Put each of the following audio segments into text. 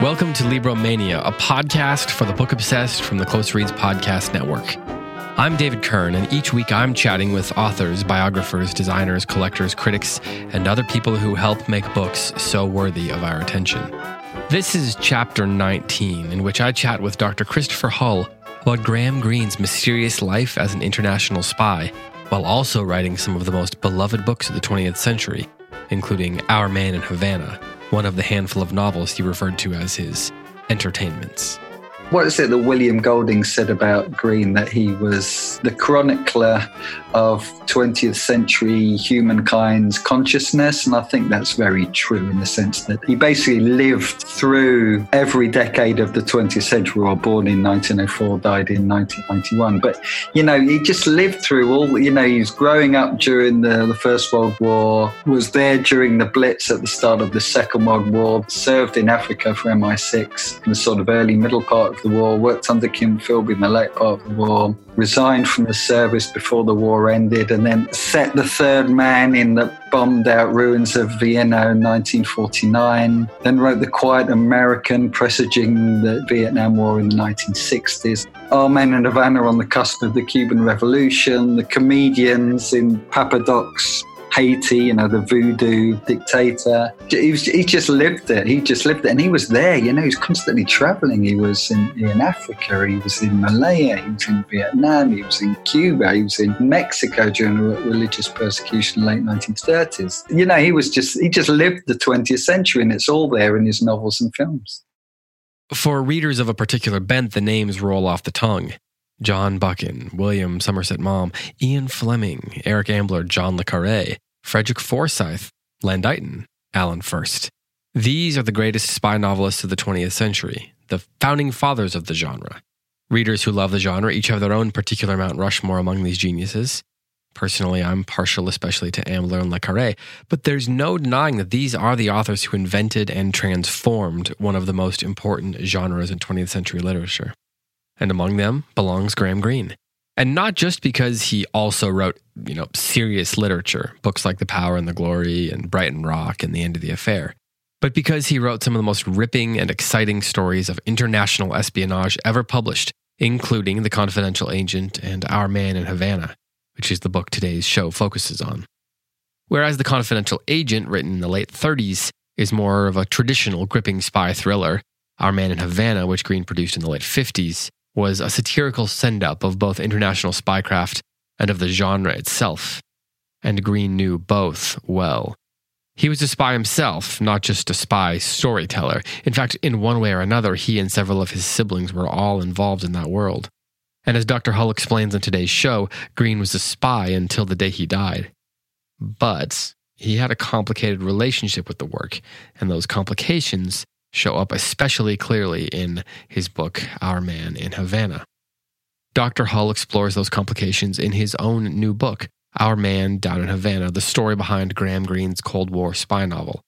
Welcome to Libromania, a podcast for the book obsessed from the Close Reads Podcast Network. I'm David Kern, and each week I'm chatting with authors, biographers, designers, collectors, critics, and other people who help make books so worthy of our attention. This is chapter 19, in which I chat with Dr. Christopher Hull about Graham Greene's mysterious life as an international spy, while also writing some of the most beloved books of the 20th century, including Our Man in Havana, one of the handful of novels he referred to as his entertainments. What is it that William Golding said about Greene? That he was the chronicler of 20th century humankind's consciousness. And I think that's very true in the sense that he basically lived through every decade of the 20th century, or born in 1904, died in 1991. But, you know, he just lived through all, you know, he was growing up during the, the First World War, was there during the Blitz at the start of the Second World War, served in Africa for MI6 in the sort of early middle part of the war, worked under Kim Philby in the late part of the war, resigned from the service before the war ended, and then set the third man in the bombed out ruins of Vienna in 1949. Then wrote The Quiet American, presaging the Vietnam War in the 1960s. Our Men in Havana on the cusp of the Cuban Revolution, The Comedians in Papa Doc's Haiti, you know, the voodoo dictator. He, was, he just lived it. He just lived it. And he was there, you know, he was constantly traveling. He was in, in Africa, he was in Malaya, he was in Vietnam, he was in Cuba, he was in Mexico during the religious persecution in the late 1930s. You know, he was just, he just lived the 20th century and it's all there in his novels and films. For readers of a particular bent, the names roll off the tongue. John Buchan, William Somerset Maugham, Ian Fleming, Eric Ambler, John Le Carre, Frederick Forsyth, Len Deighton, Alan Furst. These are the greatest spy novelists of the 20th century, the founding fathers of the genre. Readers who love the genre each have their own particular Mount Rushmore among these geniuses. Personally, I'm partial especially to Ambler and Le Carre, but there's no denying that these are the authors who invented and transformed one of the most important genres in 20th century literature and among them belongs Graham Greene. And not just because he also wrote, you know, serious literature, books like The Power and the Glory and Brighton Rock and The End of the Affair, but because he wrote some of the most ripping and exciting stories of international espionage ever published, including The Confidential Agent and Our Man in Havana, which is the book today's show focuses on. Whereas The Confidential Agent, written in the late 30s, is more of a traditional gripping spy thriller, Our Man in Havana, which Greene produced in the late 50s, was a satirical send up of both international spycraft and of the genre itself. And Greene knew both well. He was a spy himself, not just a spy storyteller. In fact, in one way or another, he and several of his siblings were all involved in that world. And as Dr. Hull explains on today's show, Greene was a spy until the day he died. But he had a complicated relationship with the work, and those complications show up especially clearly in his book, Our Man in Havana. Dr. Hull explores those complications in his own new book, Our Man Down in Havana, the story behind Graham Greene's Cold War spy novel,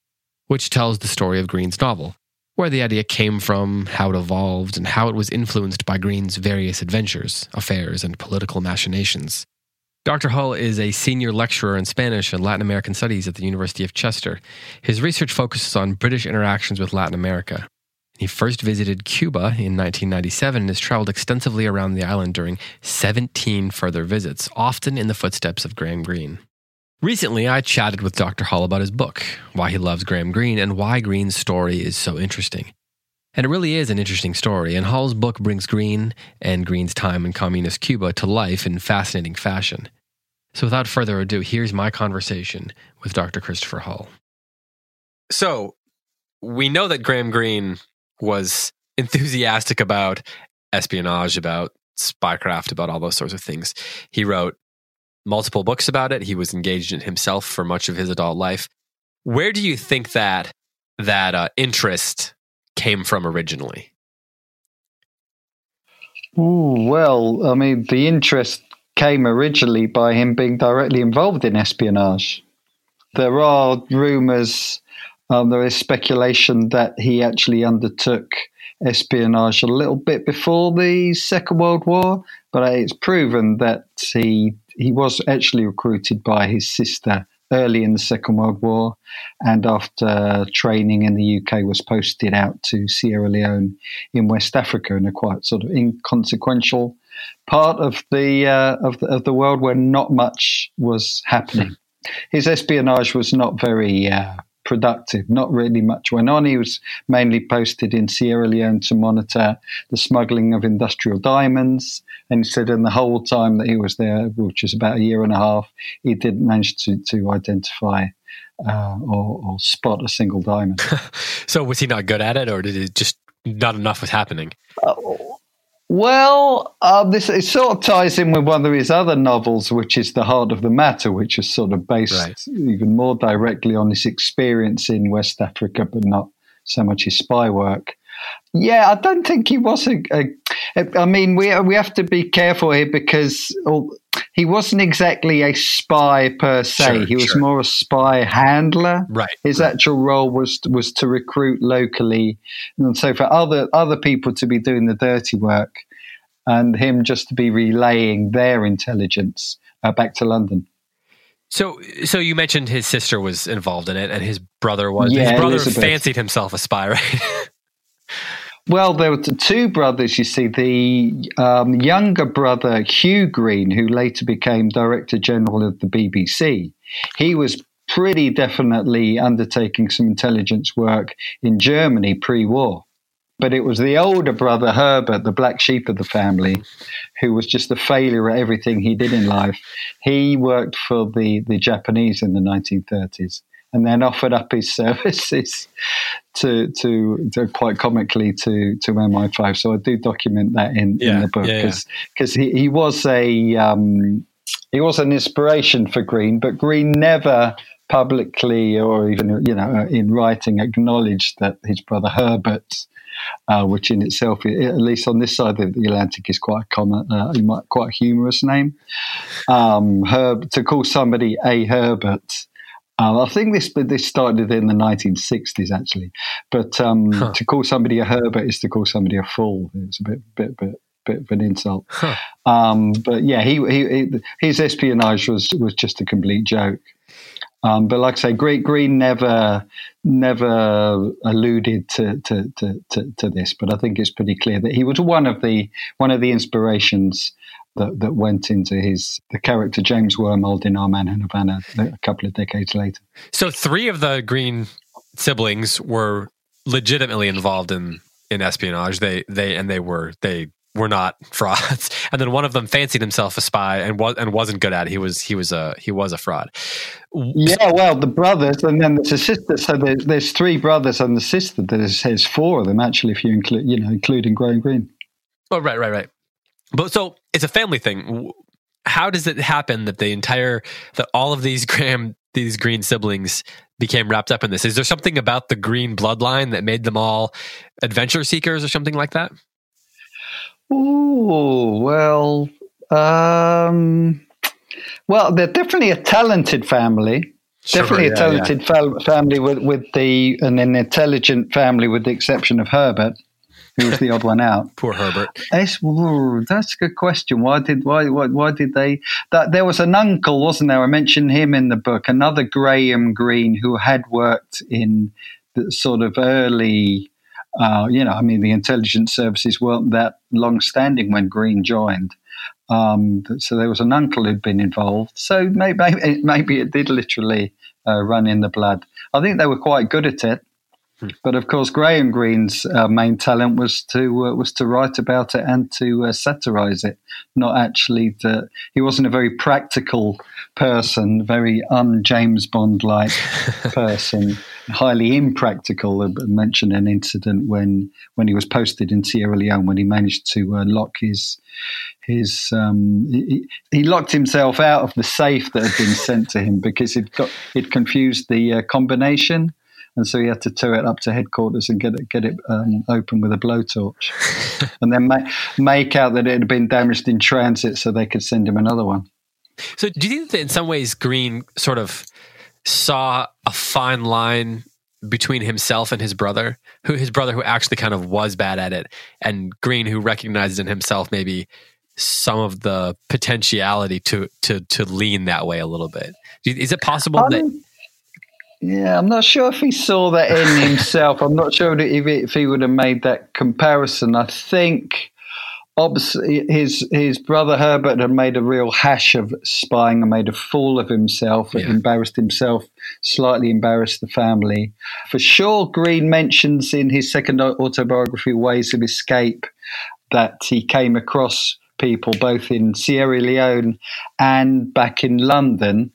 which tells the story of Greene's novel, where the idea came from, how it evolved, and how it was influenced by Greene's various adventures, affairs, and political machinations. Dr. Hull is a senior lecturer in Spanish and Latin American Studies at the University of Chester. His research focuses on British interactions with Latin America. He first visited Cuba in 1997 and has traveled extensively around the island during 17 further visits, often in the footsteps of Graham Greene. Recently, I chatted with Dr. Hull about his book, why he loves Graham Greene, and why Greene's story is so interesting. And it really is an interesting story, and Hull's book brings Greene and Greene's time in communist Cuba to life in fascinating fashion. So without further ado, here's my conversation with Dr. Christopher Hull. So we know that Graham Greene was enthusiastic about espionage, about spycraft, about all those sorts of things. He wrote multiple books about it. He was engaged in himself for much of his adult life. Where do you think that that uh, interest came from originally? Ooh, well, I mean, the interest came originally by him being directly involved in espionage. There are rumors, um, there is speculation that he actually undertook espionage a little bit before the Second World War, but it's proven that he he was actually recruited by his sister early in the Second World War, and after training in the UK, was posted out to Sierra Leone in West Africa in a quite sort of inconsequential part of the uh, of the, of the world where not much was happening. His espionage was not very uh, productive. Not really much went on. He was mainly posted in Sierra Leone to monitor the smuggling of industrial diamonds. And he said in the whole time that he was there, which is about a year and a half, he didn't manage to, to identify uh, or, or, spot a single diamond. so was he not good at it, or did it just not enough was happening? Uh, well, um, this it sort of ties in with one of his other novels, which is The Heart of the Matter, which is sort of based right. even more directly on his experience in West Africa, but not so much his spy work. Yeah, I don't think he was a. a I mean, we we have to be careful here because he wasn't exactly a spy per se. Sure, he was sure. more a spy handler. Right. His right. actual role was was to recruit locally, and so for other other people to be doing the dirty work, and him just to be relaying their intelligence uh, back to London. So, so you mentioned his sister was involved in it, and his brother was. Yeah, his brother Elizabeth. fancied himself a spy, right? Well, there were two brothers, you see. The um, younger brother, Hugh Greene, who later became Director General of the BBC, he was pretty definitely undertaking some intelligence work in Germany pre war. But it was the older brother, Herbert, the black sheep of the family, who was just a failure at everything he did in life. He worked for the, the Japanese in the 1930s and then offered up his services to, to, to quite comically to, to MI5. So I do document that in, yeah, in the book because yeah, yeah. he, he was a um, he was an inspiration for Greene, but Greene never publicly or even you know in writing acknowledged that his brother Herbert. Uh, which in itself, at least on this side of the Atlantic, is quite a common, uh, quite a humorous name. Um, Herb to call somebody a Herbert uh, I think this this started in the 1960s actually, but um, huh. to call somebody a Herbert is to call somebody a fool. It's a bit bit bit bit of an insult. Huh. Um, but yeah, he, he, he, his espionage was was just a complete joke. Um, but like I say, Great Greene never never alluded to to, to, to, to this, but I think it's pretty clear that he was one of the one of the inspirations that, that went into his the character James Wormold in Our Man in Havana a couple of decades later. So three of the Greene siblings were legitimately involved in in espionage. They they and they were they were not frauds. And then one of them fancied himself a spy and was and wasn't good at it. He was he was a he was a fraud. Yeah, well, the brothers and then there's a sister. So there's, there's three brothers and the sister. There's, there's four of them actually, if you include you know including Graham Greene. Oh right, right, right. But so it's a family thing. How does it happen that the entire that all of these Graham these Greene siblings became wrapped up in this? Is there something about the Greene bloodline that made them all adventure seekers or something like that? Oh well, um, Well, they're definitely a talented family. Sure, definitely yeah, a talented fam- family with, with the and an intelligent family with the exception of Herbert, who was the odd one out. Poor Herbert. It's, that's a good question. Why did why why, why did they? That there was an uncle, wasn't there? I mentioned him in the book. Another Graham Greene who had worked in the sort of early. Uh, you know, I mean, the intelligence services weren't that long standing when Greene joined. Um, so there was an uncle who'd been involved. So maybe maybe it did literally uh, run in the blood. I think they were quite good at it. But of course, Graham Greene's uh, main talent was to uh, was to write about it and to uh, satirize it, not actually. To, he wasn't a very practical person, very un James Bond like person, highly impractical. I mentioned an incident when when he was posted in Sierra Leone when he managed to uh, lock his his um, he, he, locked himself out of the safe that had been sent to him because it got it confused the uh, combination and so he had to tow it up to headquarters and get it get it um, open with a blowtorch, and then make make out that it had been damaged in transit, so they could send him another one. So, do you think that in some ways Greene sort of saw a fine line between himself and his brother, who his brother who actually kind of was bad at it, and Greene who recognized in himself maybe some of the potentiality to to to lean that way a little bit. Is it possible um, that yeah, I'm not sure if he saw that in himself. I'm not sure if, if he would have made that comparison. I think obviously his his brother Herbert had made a real hash of spying and made a fool of himself, yeah. embarrassed himself, slightly embarrassed the family. For sure, Greene mentions in his second autobiography, Ways of Escape, that he came across people both in Sierra Leone and back in London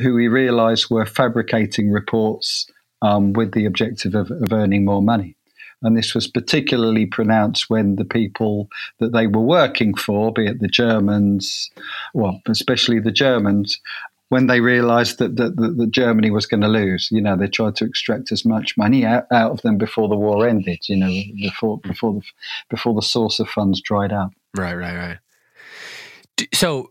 who we realised were fabricating reports um, with the objective of, of earning more money. And this was particularly pronounced when the people that they were working for, be it the Germans, well, especially the Germans, when they realized that, that, that, that Germany was going to lose, you know, they tried to extract as much money out, out of them before the war ended, you know, before, before, the, before the source of funds dried up. Right, right, right. So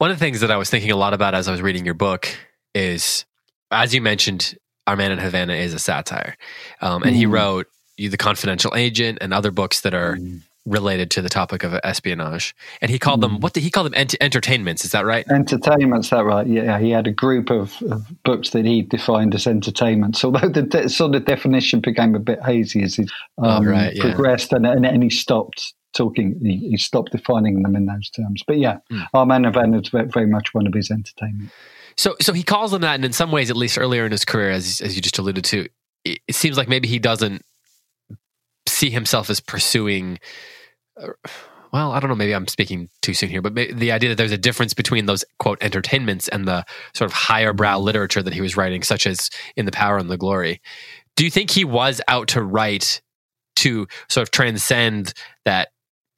one of the things that I was thinking a lot about as I was reading your book is, as you mentioned, Our Man in Havana is a satire. Um, and mm. he wrote The Confidential Agent and other books that are mm. related to the topic of espionage. And he called mm. them, what did he call them? Ent- entertainments, is that right? Entertainments, that right? Yeah, he had a group of, of books that he defined as entertainments, although the de- sort of definition became a bit hazy as he oh, um, oh, right, yeah. progressed and, and, and he stopped talking, he, he, stopped defining them in those terms. But yeah, mm. Our Man of is very much one of his entertainment. So, so he calls them that, and in some ways, at least earlier in his career, as as you just alluded to, it, it seems like maybe he doesn't see himself as pursuing. Uh, well, I don't know. Maybe I'm speaking too soon here, but the idea that there's a difference between those quote entertainments and the sort of higher brow literature that he was writing, such as in the Power and the Glory. Do you think he was out to write to sort of transcend that,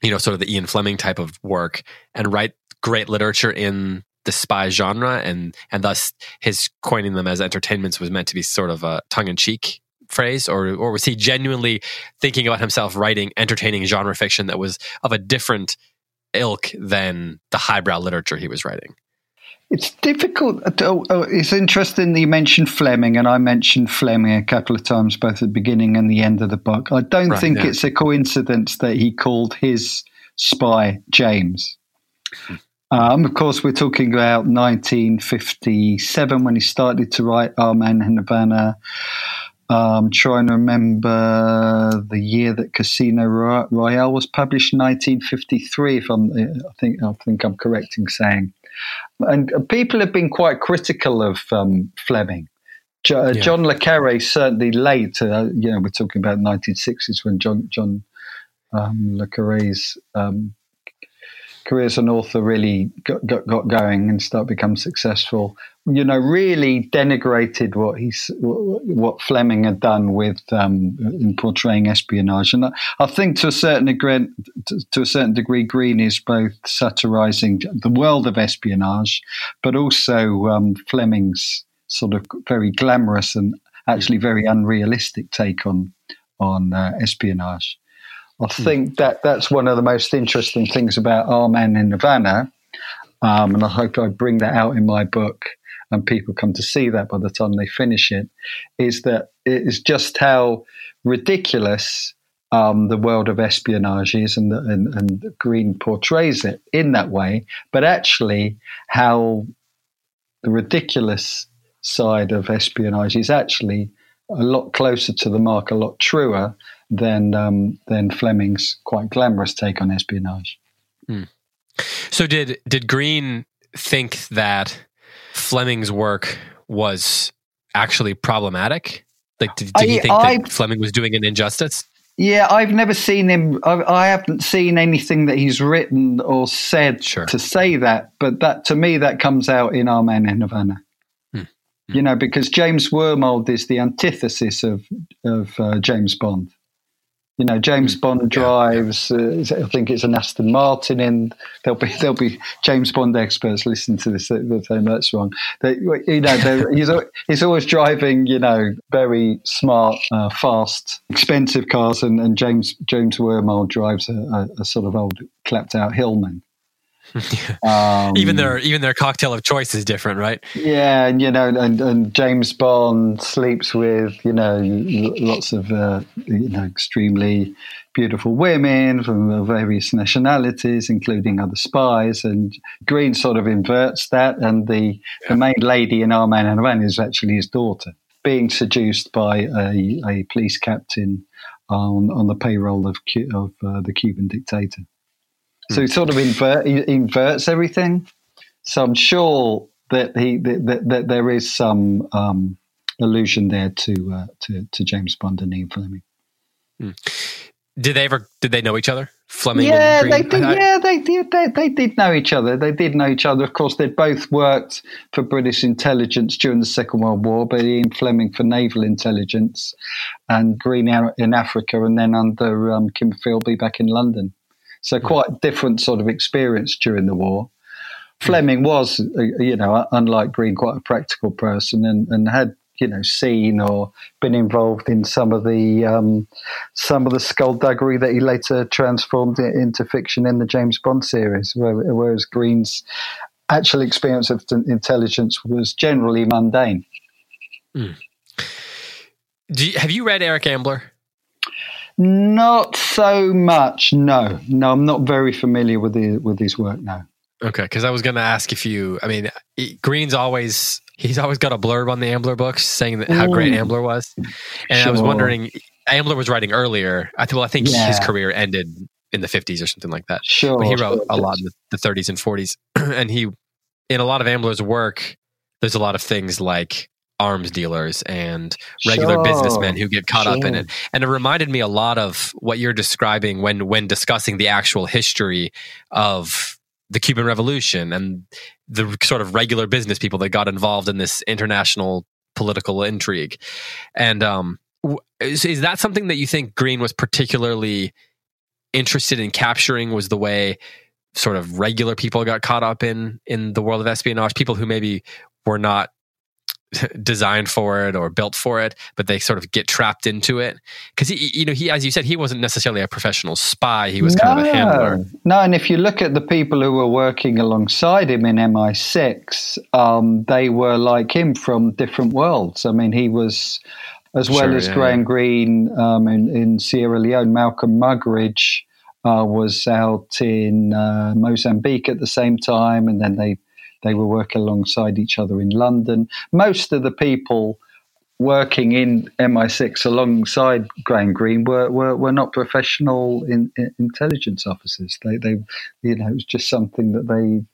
you know, sort of the Ian Fleming type of work and write great literature in the spy genre, and and thus his coining them as entertainments was meant to be sort of a tongue in cheek phrase, or or was he genuinely thinking about himself writing entertaining genre fiction that was of a different ilk than the highbrow literature he was writing? It's difficult. Oh, oh, it's interesting that you mentioned Fleming, and I mentioned Fleming a couple of times, both at the beginning and the end of the book. I don't right, think yeah. it's a coincidence that he called his spy James. Um, of course, we're talking about 1957 when he started to write Our Man in Havana. Um, trying to remember the year that Casino Royale was published, 1953. If I'm, I think I think I'm correct in saying, and people have been quite critical of um, Fleming. Jo- uh, yeah. John le Carre certainly late. Uh, you know, we're talking about 1960s when John John um, le Carre's um, career as an author really got, got, got going and start become successful. You know, really denigrated what he's what Fleming had done with um, in portraying espionage, and I, think to a certain degree, to, to, a certain degree, Greene is both satirizing the world of espionage, but also um, Fleming's sort of very glamorous and actually very unrealistic take on on uh, espionage. I hmm. think that that's one of the most interesting things about Our Man in Havana. um, and I hope I bring that out in my book and people come to see that by the time they finish it, is that it is just how ridiculous um, the world of espionage is, and, the, and, and Greene portrays it in that way, but actually how the ridiculous side of espionage is actually a lot closer to the mark, a lot truer than um, than Fleming's quite glamorous take on espionage. Mm. So did did Greene think that Fleming's work was actually problematic? Like, did, did he think I, that Fleming was doing an injustice? Yeah, I've never seen him. I, I haven't seen anything that he's written or said sure. to say that. But that, to me, that comes out in Our Man in Havana. Hmm. Hmm. You know, because James Wormold is the antithesis of of uh, James Bond. You know, James mm. Bond drives. Uh, I think it's an Aston Martin, and there'll be there'll be James Bond experts listening to this. They'll say that's wrong. They, you know, he's he's always driving. You know, very smart, uh, fast, expensive cars, and, and James James Wormold drives a, a, a sort of old clapped out Hillman. um, even their even their cocktail of choice is different, right? Yeah, and you know, and, and James Bond sleeps with you know lots of uh, you know extremely beautiful women from various nationalities, including other spies. And Greene sort of inverts that, and the yeah. the main lady in Our Man and Havana is actually his daughter, being seduced by a, a police captain on on the payroll of of uh, the Cuban dictator. So he sort of invert, he inverts everything. So I'm sure that he that, that, that there is some um, allusion there to, uh, to to James Bond and Ian Fleming. Hmm. Did they ever? Did they know each other? Fleming. Yeah, they did. Yeah, they did. They, they did know each other. They did know each other. Of course, they'd both worked for British intelligence during the Second World War. But Ian Fleming for naval intelligence, and Greene in Africa, and then under um, Kim Philby back in London. So quite different sort of experience during the war. Fleming was, uh, you know, unlike Greene, quite a practical person and, and had you know seen or been involved in some of the um, some of the skullduggery that he later transformed into fiction in the James Bond series, whereas Greene's actual experience of intelligence was generally mundane. Mm. You, have you read Eric Ambler? Not so much. No, no, I'm not very familiar with the with his work now. Okay, because I was going to ask if you. I mean, Greene's always he's always got a blurb on the Ambler books saying that how great Ambler was, and sure. I was wondering, Ambler was writing earlier. I th- well, I think yeah. his career ended in the 50s or something like that. Sure, but he wrote sure. a lot in the, the 30s and 40s, and he in a lot of Ambler's work. There's a lot of things like arms dealers and regular sure. businessmen who get caught sure. up in it. And it reminded me a lot of what you're describing when when discussing the actual history of the Cuban Revolution and the sort of regular business people that got involved in this international political intrigue. And um, is, is that something that you think Greene was particularly interested in capturing? Was the way sort of regular people got caught up in in the world of espionage, people who maybe were not designed for it or built for it, but they sort of get trapped into it. Because he, you know, he, as you said, he wasn't necessarily a professional spy. He was no, kind of a handler. No, and if you look at the people who were working alongside him in MI6, um, they were like him from different worlds. I mean, he was, as well sure, as yeah, Graham yeah. Greene um, in, in, Sierra Leone, Malcolm Muggeridge uh, was out in uh, Mozambique at the same time, and then they they were working alongside each other in London. Most of the people working in MI6 alongside Graham Greene were, were, were not professional in, in intelligence officers. They, they, you know, it was just something that they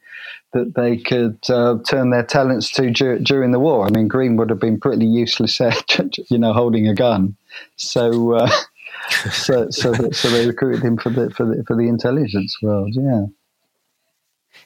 that they could uh, turn their talents to dur- during the war. I mean, Greene would have been pretty useless you know, holding a gun. So, uh, so, so, so they recruited him for the for the for the intelligence world. Yeah.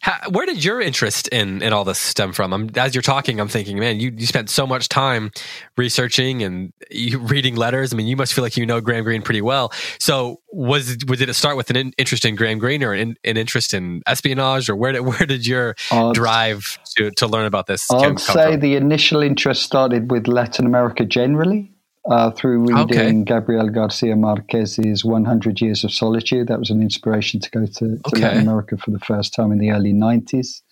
How, where did your interest in in all this stem from? I'm, as you're talking, I'm thinking, man, you you spent so much time researching and you, reading letters. I mean, you must feel like you know Graham Greene pretty well. So, was was it start with an in, interest in Graham Greene or an, an, interest in espionage, or where did where did your I'd, drive to to learn about this? I'd say from? the initial interest started with Latin America generally uh, through reading okay. Gabriel Garcia Marquez's 100 Years of Solitude. That was an inspiration to go to, to okay. Latin America for the first time in the early 90s.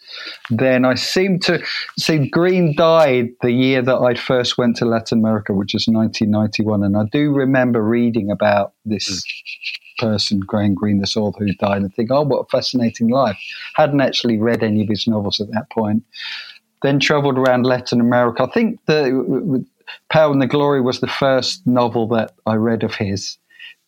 then I seem to see Greene died the year that I first went to Latin America, which was 1991, and I do remember reading about this. Mm. Person, Graham Greene, this author who died, and think, oh, what a fascinating life. Hadn't actually read any of his novels at that point. Then travelled around Latin America. I think the Power and the Glory was the first novel that I read of his.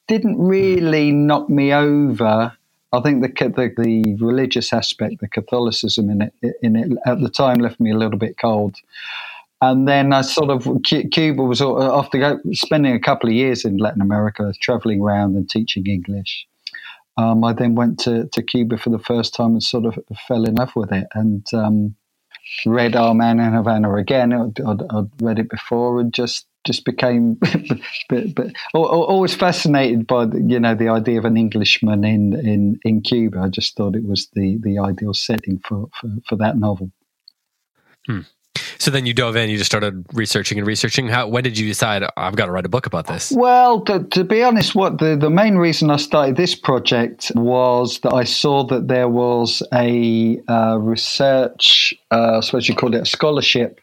Didn't really knock me over I think the, the, the religious aspect, the Catholicism in it, in it at the time left me a little bit cold. And then I sort of Cuba was after spending a couple of years in Latin America, traveling around and teaching English. Um, I then went to, to Cuba for the first time and sort of fell in love with it and um, read Our Man in Havana again. I'd, I'd, I'd read it before and just just became but, but always fascinated by the, you know the idea of an Englishman in, in, in Cuba. I just thought it was the, the ideal setting for, for, for that novel. Hmm. So then you dove in, you just started researching and researching. How when did you decide I've got to write a book about this? Well, to, to be honest, what the, the main reason I started this project was that I saw that there was a uh, research, uh, I suppose you call it a scholarship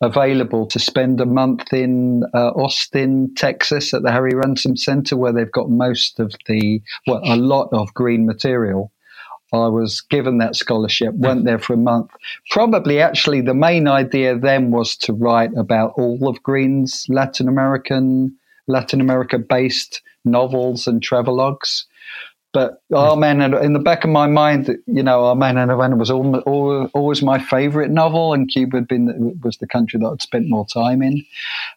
available to spend a month in uh, Austin, Texas, at the Harry Ransom Center, where they've got most of the, well, a lot of Greene material. I was given that scholarship, went there for a month. Probably, actually, the main idea then was to write about all of Greene's Latin American, Latin America based novels and travelogues. But Our hmm. Man in the back of my mind, you know, Our Man in Havana was always, always my favorite novel, and Cuba had been was the country that I'd spent more time in.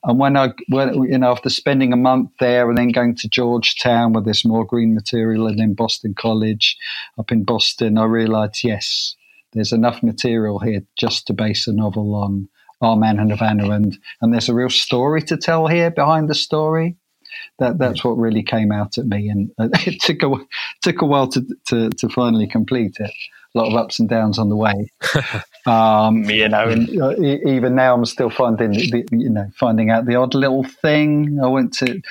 And when I, when, you know, after spending a month there and then going to Georgetown where there's more Greene material, and then Boston College up in Boston, I realised yes, there's enough material here just to base a novel on. Our Man in Havana, and and there's a real story to tell here behind the story that that's what really came out at me, and it took a took a while to to, to finally complete it. A lot of ups and downs on the way. um, you know, and uh, even now I'm still finding the, you know finding out the odd little thing. I went to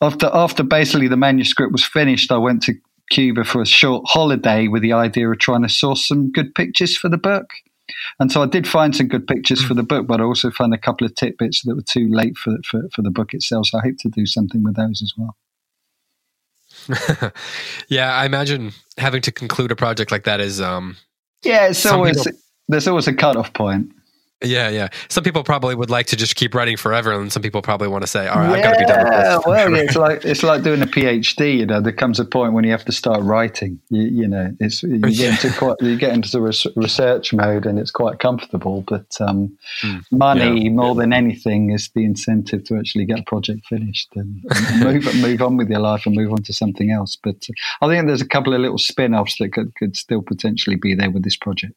after after basically the manuscript was finished. I went to Cuba for a short holiday with the idea of trying to source some good pictures for the book. And so I did find some good pictures for the book, but I also found a couple of tidbits that were too late for, for, for the book itself. So I hope to do something with those as well. yeah, I imagine having to conclude a project like that is. Um, yeah, it's always, people, there's always a cutoff point. Yeah, yeah. Some people probably would like to just keep writing forever, and some people probably want to say, "All right, yeah, I've got to be done with this." Well, yeah, it's like it's like doing a PhD. You know, there comes a point when you have to start writing. You, you know, it's you get into quite you get into the research mode, and it's quite comfortable. But um, mm, money, yeah, more than anything, is the incentive to actually get a project finished and, and move move on with your life and move on to something else. But uh, I think there's a couple of little spin-offs that could could still potentially be there with this project.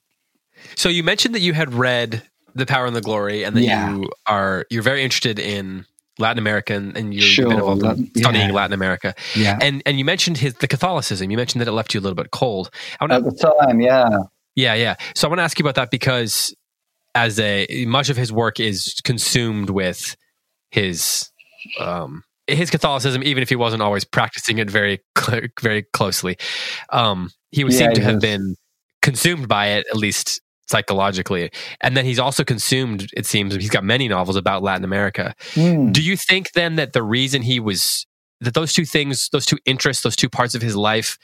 So you mentioned that you had read the power and the glory, and that yeah. you are you're very interested in Latin America and you're sure. been involved in studying yeah. Latin America. Yeah. And and you mentioned his the Catholicism. You mentioned that it left you a little bit cold. Wanna, At the time, yeah. Yeah, yeah. So I want to ask you about that because as a much of his work is consumed with his um his Catholicism, even if he wasn't always practicing it very very closely. Um he would yeah, seem to have been consumed by it at least psychologically. And then he's also consumed, it seems, he's got many novels about Latin America. Mm. Do you think then that the reason he was, that those two things, those two interests, those two parts of his life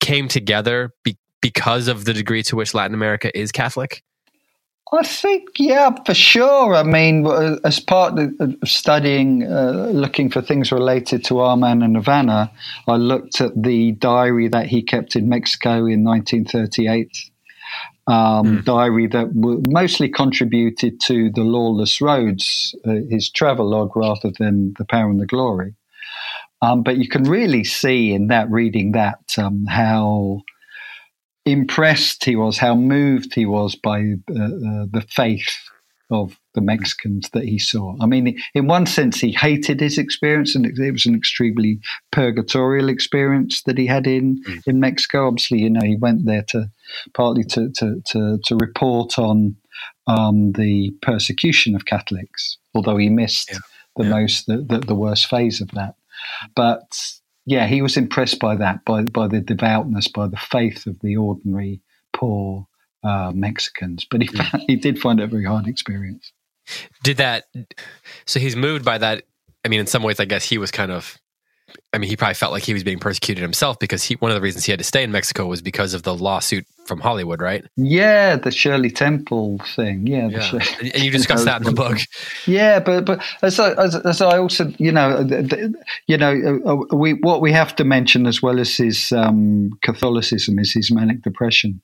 came together be, because of the degree to which Latin America is Catholic? I think, yeah, for sure. I mean, as part of studying, uh, looking for things related to Our and Havana, I looked at the diary that he kept in Mexico in 1938 um, mm. diary that mostly contributed to the Lawless Roads, uh, his travelogue rather than the Power and the Glory. Um, but you can really see in that reading that um, how impressed he was, how moved he was by uh, uh, the faith of the Mexicans that he saw. I mean, in one sense, he hated his experience, and it was an extremely purgatorial experience that he had in mm. in Mexico. Obviously, you know, he went there to partly to to to, to report on um, the persecution of Catholics, although he missed yeah. the yeah. most the, the, the worst phase of that. But yeah, he was impressed by that, by by the devoutness, by the faith of the ordinary poor uh, Mexicans, but he found, he did find it a very hard experience. Did that? So he's moved by that. I mean, in some ways, I guess he was kind of. I mean, he probably felt like he was being persecuted himself because he one of the reasons he had to stay in Mexico was because of the lawsuit from Hollywood, right? Yeah, the Shirley Temple thing. Yeah, yeah. Shirley, and you discuss that in the book. Yeah, but but as I, as, as I also you know you know uh, uh, we what we have to mention as well as his um, Catholicism is his manic depression.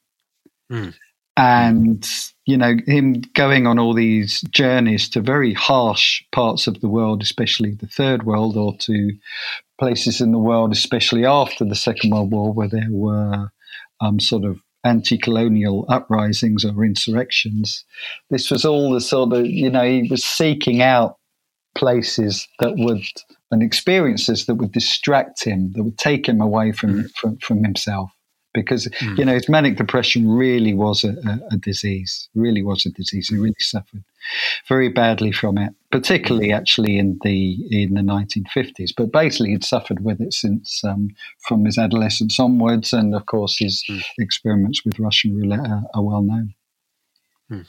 Mm and you know him going on all these journeys to very harsh parts of the world especially the third world or to places in the world especially after the second world war where there were um, sort of anti-colonial uprisings or insurrections. This was all the sort of you know he was seeking out places that would and experiences that would distract him that would take him away from mm. from, from himself because mm. you know his manic depression really was a, a, a, disease really was a disease he really suffered very badly from it particularly actually in the in the 1950s but basically he'd suffered with it since um, from his adolescence onwards and of course his mm. experiments with russian roulette are, are well known mm.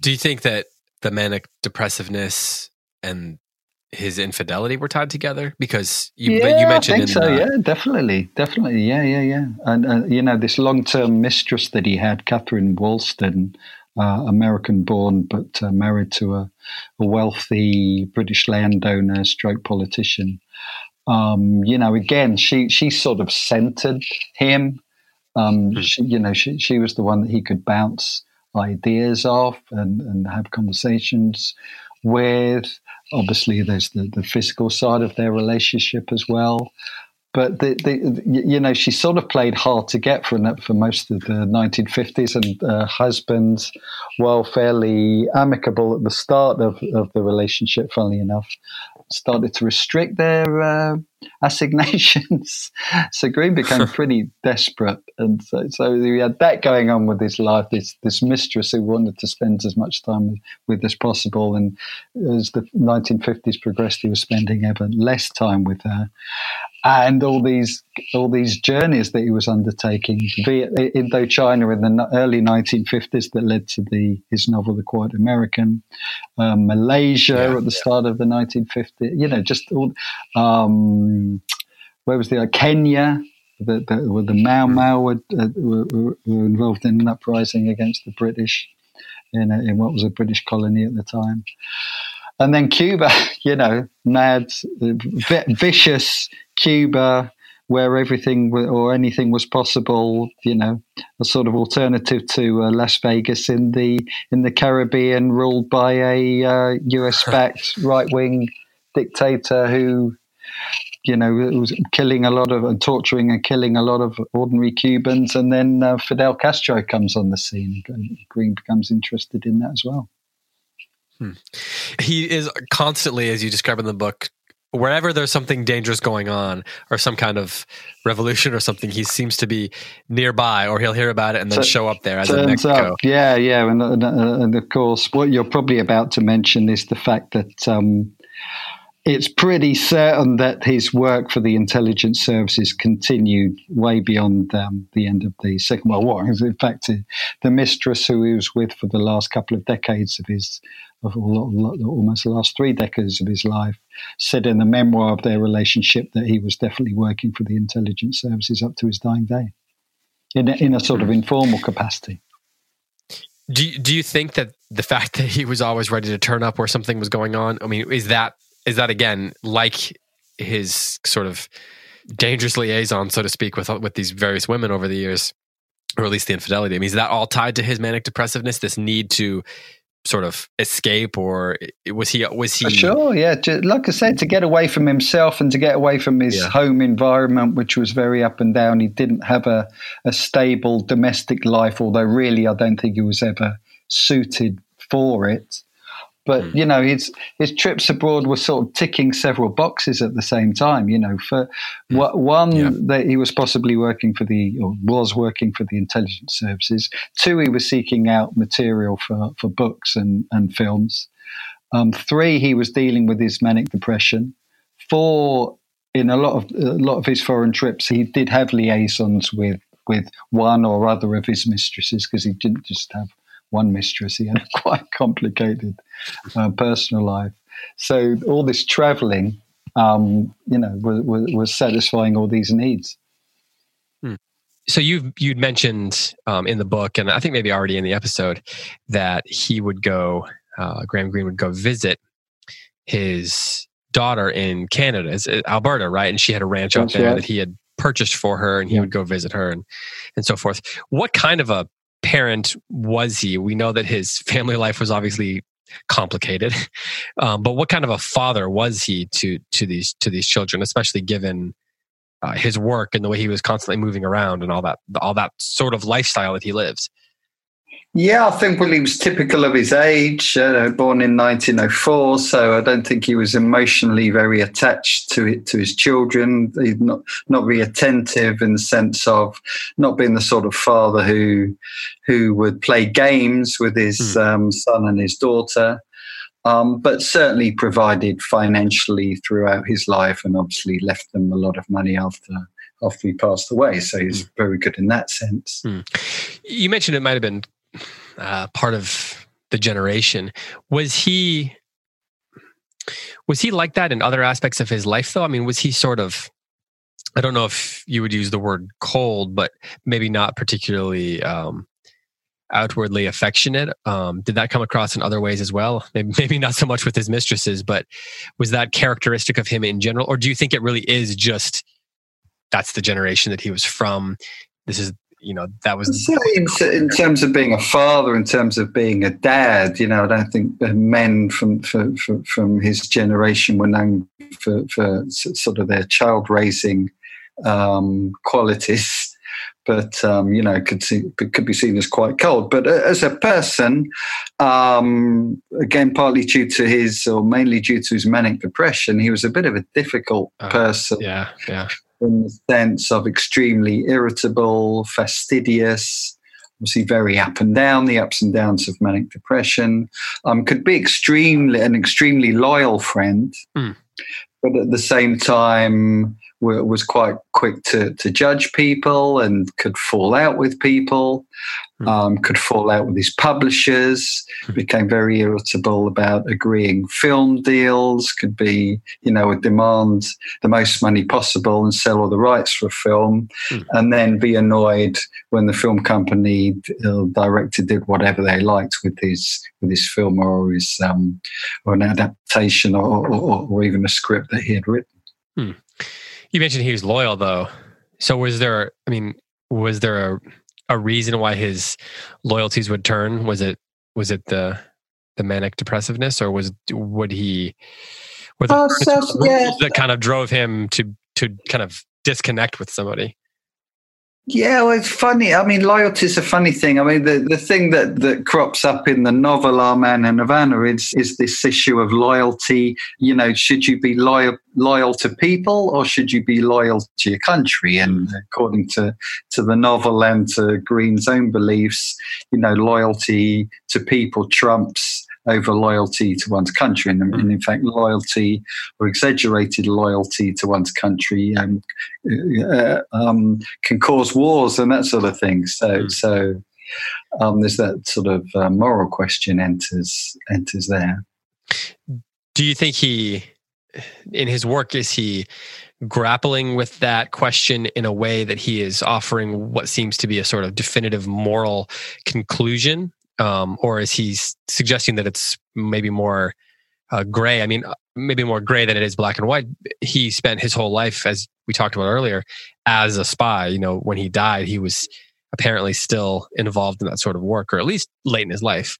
do you think that the manic depressiveness and his infidelity were tied together because you, yeah, you mentioned I think so. yeah, definitely, definitely. Yeah, yeah, yeah. And uh, you know, this long-term mistress that he had, Catherine Walston, uh, American-born but uh, married to a, a, wealthy British landowner, stroke politician. Um, you know, again, she she sort of centered him. Um, mm. she, you know, she she was the one that he could bounce ideas off and, and have conversations with. Obviously, there's the, the physical side of their relationship as well. But the, the, you know, she sort of played hard to get for for most of the 1950s, and uh, husbands, while fairly amicable at the start of, of the relationship, funnily enough, started to restrict their uh, assignations. so Greene became pretty desperate, and so, so he had that going on with his life. This this mistress who wanted to spend as much time with, with as possible, and as the 1950s progressed, he was spending ever less time with her. And all these all these journeys that he was undertaking, it Indochina in the early 1950s, that led to the his novel *The Quiet American*, um, Malaysia yeah, at the yeah. start of the 1950s. You know, just all. Um, where was the uh, Kenya? The, the, where the Mau. Mau were, uh, were, were, involved in an uprising against the British in, a, in what was a British colony at the time. And then Cuba, you know, mad, vicious Cuba, where everything or anything was possible. You know, a sort of alternative to uh, Las Vegas in the in the Caribbean, ruled by a uh, U.S. backed right wing dictator who you know, was killing a lot of and torturing and killing a lot of ordinary Cubans. And then uh, Fidel Castro comes on the scene. and Greene becomes interested in that as well. Hmm. He is constantly, as you describe in the book, wherever there's something dangerous going on or some kind of revolution or something, he seems to be nearby or he'll hear about it and then so, show up there as in Mexico. Up. Yeah, yeah. And, and, and, of course, what you're probably about to mention is the fact that um, it's pretty certain that his work for the intelligence services continued way beyond um, the end of the Second World War. In fact, the mistress who he was with for the last couple of decades of his, of almost the last three decades of his life, said in the memoir of their relationship that he was definitely working for the intelligence services up to his dying day, in a, in a sort of informal capacity. Do you, do you think that the fact that he was always ready to turn up where something was going on? I mean, is that is that again like his sort of dangerous liaison, so to speak, with with these various women over the years, or at least the infidelity. I mean, is that all tied to his manic depressiveness? This need to sort of escape, or was he was he? Sure, yeah. To, like I said, to get away from himself and to get away from his yeah. home environment, which was very up and down. He didn't have a a stable domestic life, although really, I don't think he was ever suited for it. But mm. you know, his his trips abroad were sort of ticking several boxes at the same time. You know, for mm. one yeah. that he was possibly working for the or was working for the intelligence services. Two, he was seeking out material for for books and and films. Um, three, he was dealing with his manic depression. Four, in a lot of a lot of his foreign trips, he did have liaisons with with one or other of his mistresses because he didn't just have one mistress; he had a quite complicated uh, personal life. So all this traveling, um, you know, was, was, was satisfying all these needs so you you'd mentioned um, in the book, and I think maybe already in the episode, that he would go, uh, Graham Greene would go visit his daughter in Canada, it's uh, Alberta, right? And she had a ranch out there right. that he had purchased for her, and he yeah. would go visit her and and so forth. What kind of a parent was he? We know that his family life was obviously complicated, um, but what kind of a father was he to to these to these children, especially given uh, his work and the way he was constantly moving around and all that all that sort of lifestyle that he lives yeah, I think well, he was typical of his age, uh, born in 1904. So I don't think he was emotionally very attached to it, to his children. He's not not very attentive in the sense of not being the sort of father who who would play games with his mm. um, son and his daughter um, but certainly provided financially throughout his life and obviously left them a lot of money after after he passed away. So he's mm. very good in that sense. Mm. You mentioned it might have been uh, part of the generation. Was he was he like that in other aspects of his life though? I mean, was he sort of I don't know if you would use the word cold, but maybe not particularly um, outwardly affectionate. Um, did that come across in other ways as well? Maybe, maybe not so much with his mistresses, but was that characteristic of him in general? Or do you think it really is just that's the generation that he was from? This is, you know, that was. In, in terms of being a father, in terms of being a dad, you know, I don't think men from, for, for, from his generation were known for, for sort of their child raising um, qualities but um, you know could see, could be seen as quite cold. But uh, as a person, um, again, partly due to his or mainly due to his manic depression, he was a bit of a difficult uh, person. Yeah, yeah. In the sense of extremely irritable, fastidious, obviously very up and down, the ups and downs of manic depression. Um, could be extremely an extremely loyal friend, mm. but at the same time was quite quick to, to judge people and could fall out with people. Um, could fall out with his publishers, hmm. became very irritable about agreeing film deals, could be, you know, would demand the most money possible and sell all the rights for a film, mm. and then be annoyed when the film company uh, director did whatever they liked with his with his film or his um, or an adaptation or, or, or, even a script that he had written. Hmm. You mentioned he was loyal, though. So was there? I mean, was there a a reason why his loyalties would turn? Was it was it the the manic depressiveness, or was would he? Were the, oh, so, yeah. that kind of drove him to to kind of disconnect with somebody? Yeah, well, it's funny. I mean, loyalty is a funny thing. I mean, the, the thing that, that crops up in the novel Our Man in Havana is, is this issue of loyalty. You know, should you be loyal loyal to people or should you be loyal to your country? And according to, to the novel and to Greene's own beliefs, you know, loyalty to people trumps over loyalty to one's country. And, and, in fact, loyalty or exaggerated loyalty to one's country um, uh, um, can cause wars and that sort of thing. So, mm. so um, there's that sort of uh, moral question enters enters there. Do you think he, in his work, is he grappling with that question in a way that he is offering what seems to be a sort of definitive moral conclusion um, or is he suggesting that it's maybe more uh, gray? I mean, uh, maybe more gray than it is black and white. He spent his whole life, as we talked about earlier, as a spy. You know, when he died, he was apparently still involved in that sort of work, or at least late in his life.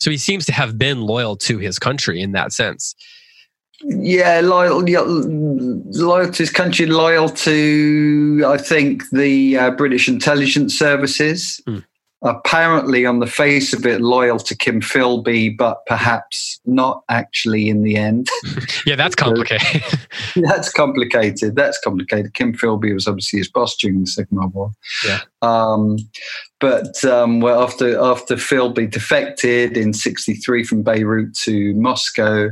So he seems to have been loyal to his country in that sense. Yeah, loyal, loyal to his country, loyal to I think the uh, British intelligence services. Mm apparently on the face of it loyal to Kim Philby, but perhaps not actually in the end. yeah, that's complicated. that's complicated. That's complicated. Kim Philby was obviously his boss during the Second World War. Yeah. Um, but um, well, after after Philby defected in '63 from Beirut to Moscow,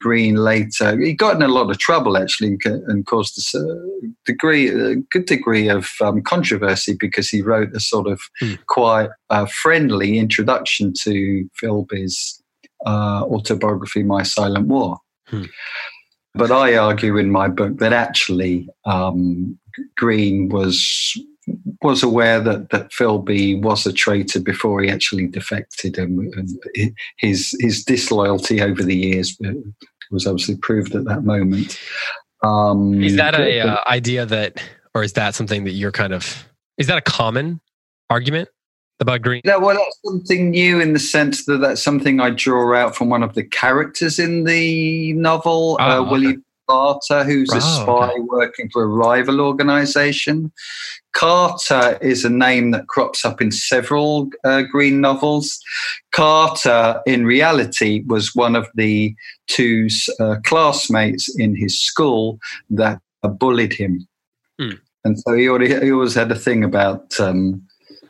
Greene later. He got in a lot of trouble actually, and caused a degree, a good degree of um, controversy because he wrote a sort of mm. quite uh, friendly introduction to Philby's uh, autobiography, My Silent War. Hmm. But I argue in my book that actually um, Greene was was aware that that Philby was a traitor before he actually defected, and, and his his disloyalty over the years was obviously proved at that moment. Um, is that a uh, idea that, or is that something that you're kind of? Is that a common argument about Greene? Yeah, well, that's something new in the sense that that's something I draw out from one of the characters in the novel, oh, uh, okay. William Carter, who's oh, a spy okay. working for a rival organization. Carter is a name that crops up in several uh, Greene novels. Carter, in reality, was one of the two uh, classmates in his school that bullied him. Mm. And so he, already, he always had a thing about, um,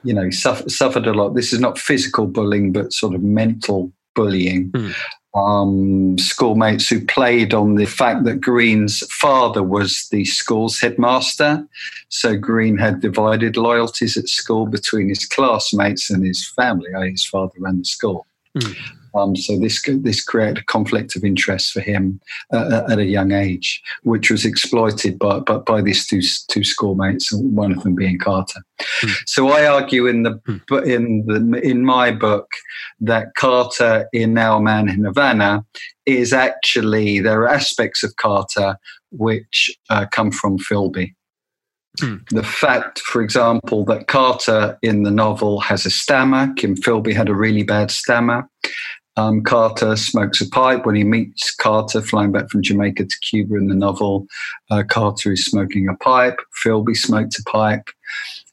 you know, suffer, suffered a lot. This is not physical bullying, but sort of mental bullying. Mm um, schoolmates who played on the fact that Greene's father was the school's headmaster. So Greene had divided loyalties at school between his classmates and his family. His father ran the school. Mm. Um, so this this created a conflict of interest for him uh, at a young age, which was exploited by by, by these two two schoolmates, one of them being Carter. Mm. So I argue in the mm. in the in my book that Carter in Our Man in Havana is actually there are aspects of Carter which uh, come from Philby. Hmm. The fact, for example, that Carter in the novel has a stammer, Kim Philby had a really bad stammer, um, Carter smokes a pipe when he meets Carter flying back from Jamaica to Cuba in the novel. Uh, Carter is smoking a pipe. Philby smoked a pipe.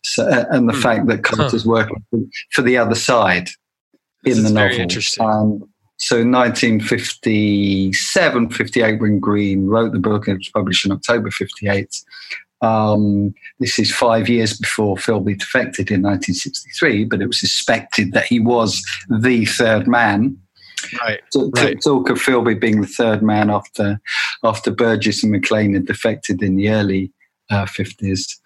So, and the mm. fact that Carter's huh. working for the other side in this the novel. interesting. Um, so 1957, 58, when Greene wrote the book, it was published in October 58. Um, this is five years before Philby defected in 1963, but it was suspected that he was the third man Right. To, right. talk of Philby being the third man after after Burgess and Maclean had defected in the early uh, 50s.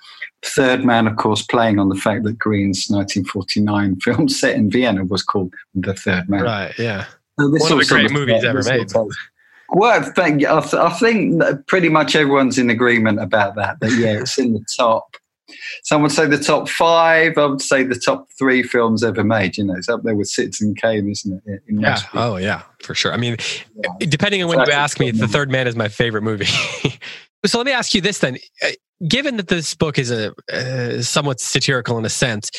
Third man, of course, playing on the fact that Greene's 1949 film set in Vienna was called The Third Man. Right, yeah. So One of the great movies ever made. Well, I think, I think pretty much everyone's in agreement about that. That yeah, it's in the top some would say the top five. I would say the top three films ever made. You know, it's up there with Citizen Kane, isn't it? yeah. Oh, yeah, for sure. I mean, yeah. depending on when you ask me, The Third Man is my favorite movie. so let me ask you this then: uh, Given that this book is a uh, somewhat satirical in a sense,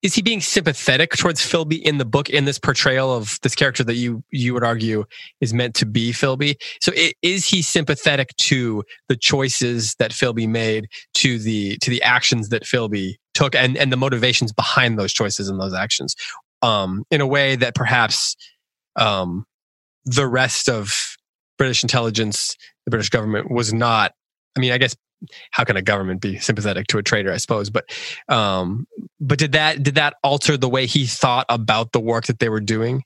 is he being sympathetic towards Philby in the book in this portrayal of this character that you you would argue is meant to be Philby? So it, is he sympathetic to the choices that Philby made, to the to the actions that Philby took, and and the motivations behind those choices and those actions, um, in a way that perhaps um, the rest of British intelligence, the British government was not. I mean, I guess how can a government be sympathetic to a traitor? I suppose, but um, but did that did that alter the way he thought about the work that they were doing?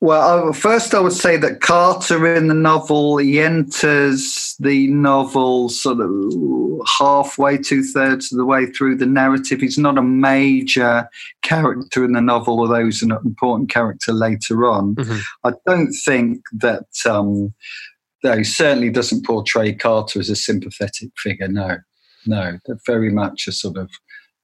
Well, first I would say that Carter in the novel he enters the novel sort of halfway, two thirds of the way through the narrative. He's not a major character in the novel, although he's an important character later on. Mm-hmm. I don't think that. Um, though he certainly doesn't portray Carter as a sympathetic figure. No, no, very much a sort of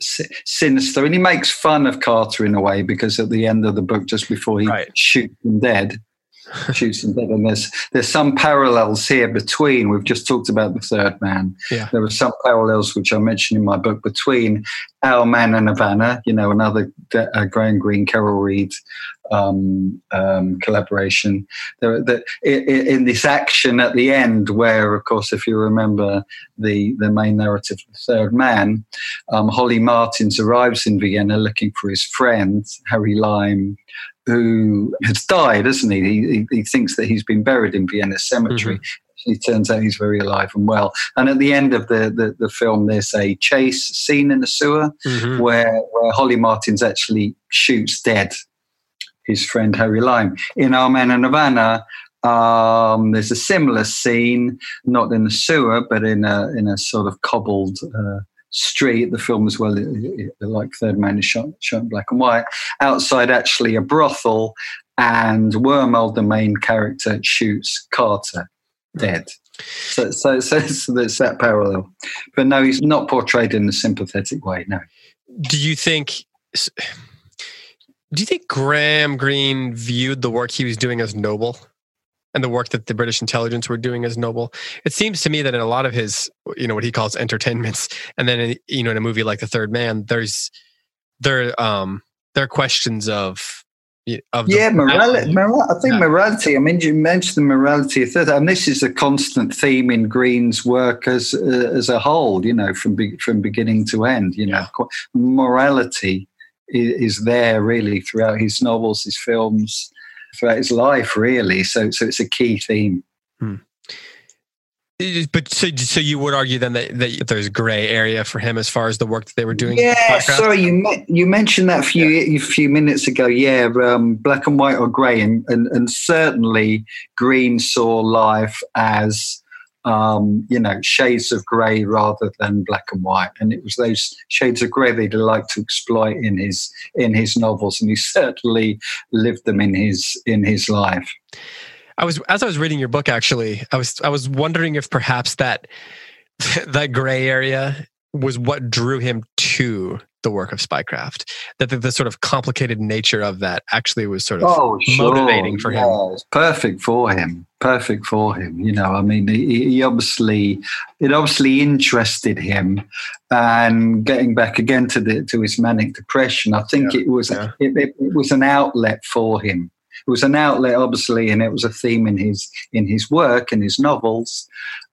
sinister. And he makes fun of Carter in a way because at the end of the book, just before he right. shoots him dead, shoots him dead. And there's there's some parallels here between. We've just talked about the third man. Yeah. There were some parallels which I mentioned in my book between Our Man in Havana. You know, another uh, Graham Greene, Carol Reed um, um, collaboration. There, the, in, in, this action at the end, where of course, if you remember the the main narrative, the third man, um, Holly Martins arrives in Vienna looking for his friend Harry Lime, who has died, hasn't he? He, he thinks that he's been buried in Vienna Cemetery. Mm-hmm. It turns out he's very alive and well. And at the end of the, the, the film, there's a chase scene in the sewer mm-hmm. where, where Holly Martins actually shoots dead his friend Harry Lime. In Our Man in Havana, Um, there's a similar scene, not in the sewer, but in a in a sort of cobbled uh, street. The film as well, like Third Man is shot, shot in black and white. Outside, actually, a brothel, and Wormold, the main character, shoots Carter dead. So, so, so, so there's that parallel. But no, he's not portrayed in a sympathetic way. No. Do you think? Do you think Graham Greene viewed the work he was doing as noble? and the work that the British intelligence were doing as noble. It seems to me that in a lot of his, you know, what he calls entertainments, and then in, you know, in a movie like The Third Man, there's there um there are questions of of yeah, morality. Moral, I think yeah. morality. I mean, you mentioned the morality of and this is a constant theme in Greene's work as uh, as a whole. You know, from be, from beginning to end. You know, yeah. morality is, is there really throughout his novels, his films throughout his life, really. So, so it's a key theme. Hmm. But so, so you would argue then that, that there's gray area for him as far as the work that they were doing. Yeah, sorry, you you mentioned that a few yeah. few minutes ago. Yeah, um, black and white or grey, and, and and certainly Greene saw life as um, you know, shades of grey rather than black and white. And it was those shades of grey that he liked to exploit in his in his novels, and he certainly lived them in his in his life. I was as I was reading your book, actually, I was I was wondering if perhaps that that gray area was what drew him to the work of spycraft that the, the, sort of complicated nature of that actually was sort of oh, sure. motivating for him yeah, perfect for him perfect for him you know i mean he, he, obviously it obviously interested him and getting back again to the to his manic depression i think yeah, it was yeah. it, it, it was an outlet for him it was an outlet obviously and it was a theme in his in his work and his novels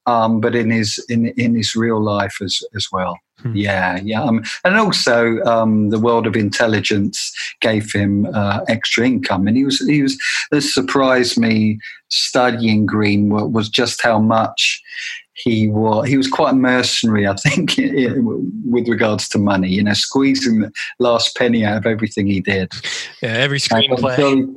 um, but in his in in his real life as as well. Hmm. Yeah, yeah, um, and also um, the world of intelligence gave him uh, extra income, and he was he was. This surprised me studying Greene was just how much he was he was quite mercenary, I think, with regards to money. You know, squeezing the last penny out of everything he did. Yeah, every screenplay.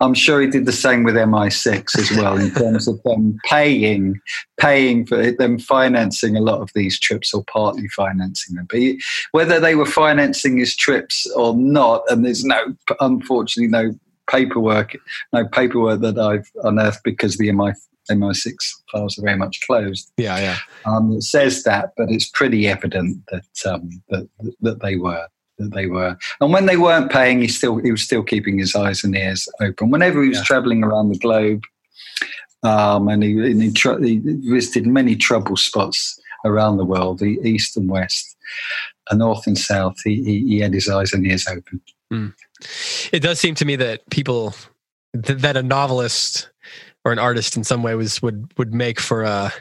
I'm sure he did the same with MI6 as well in terms of them paying, paying for them financing a lot of these trips or partly financing them. But he, whether they were financing his trips or not, and there's no, unfortunately, no paperwork, no paperwork that I've unearthed because the MI MI6 files are very much closed. Yeah, yeah. Um, it says that, but it's pretty evident that um, that that they were that they were. And when they weren't paying, he still he was still keeping his eyes and ears open. Whenever he was yeah. traveling around the globe, um, and he, and he, tr- he, visited many trouble spots around the world, the east and west, and north and south. He, he, he had his eyes and ears open. Mm. It does seem to me that people th- that a novelist or an artist in some way was would would make for a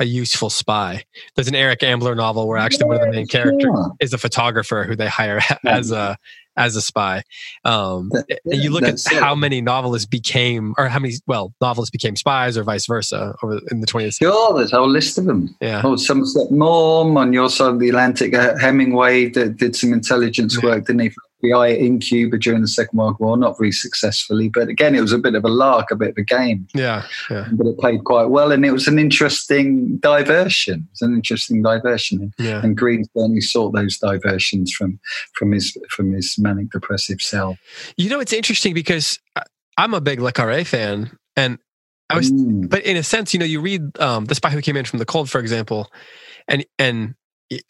a useful spy. There's an Eric Ambler novel where actually one of the main characters is a photographer who they hire as a as a spy. Um, yeah, you look at how many novelists became, or how many well novelists became spies, or vice versa, over in the 20th century. Sure, there's a whole list of them. Yeah. Oh, Somerset Maugham on your side of the Atlantic. Uh, Hemingway did, did some intelligence yeah. work, didn't he? FBI in Cuba during the Second World War, not very successfully, but again, it was a bit of a lark, a bit of a game. Yeah, yeah. But it played quite well, and it was an interesting diversion. It was an interesting diversion, yeah. and Greene certainly sought those diversions from from his from his manic depressive self. You know, it's interesting because I'm a big Le Carre fan, and I was, mm. but in a sense, you know, you read um, The Spy Who Came In from the Cold, for example, and and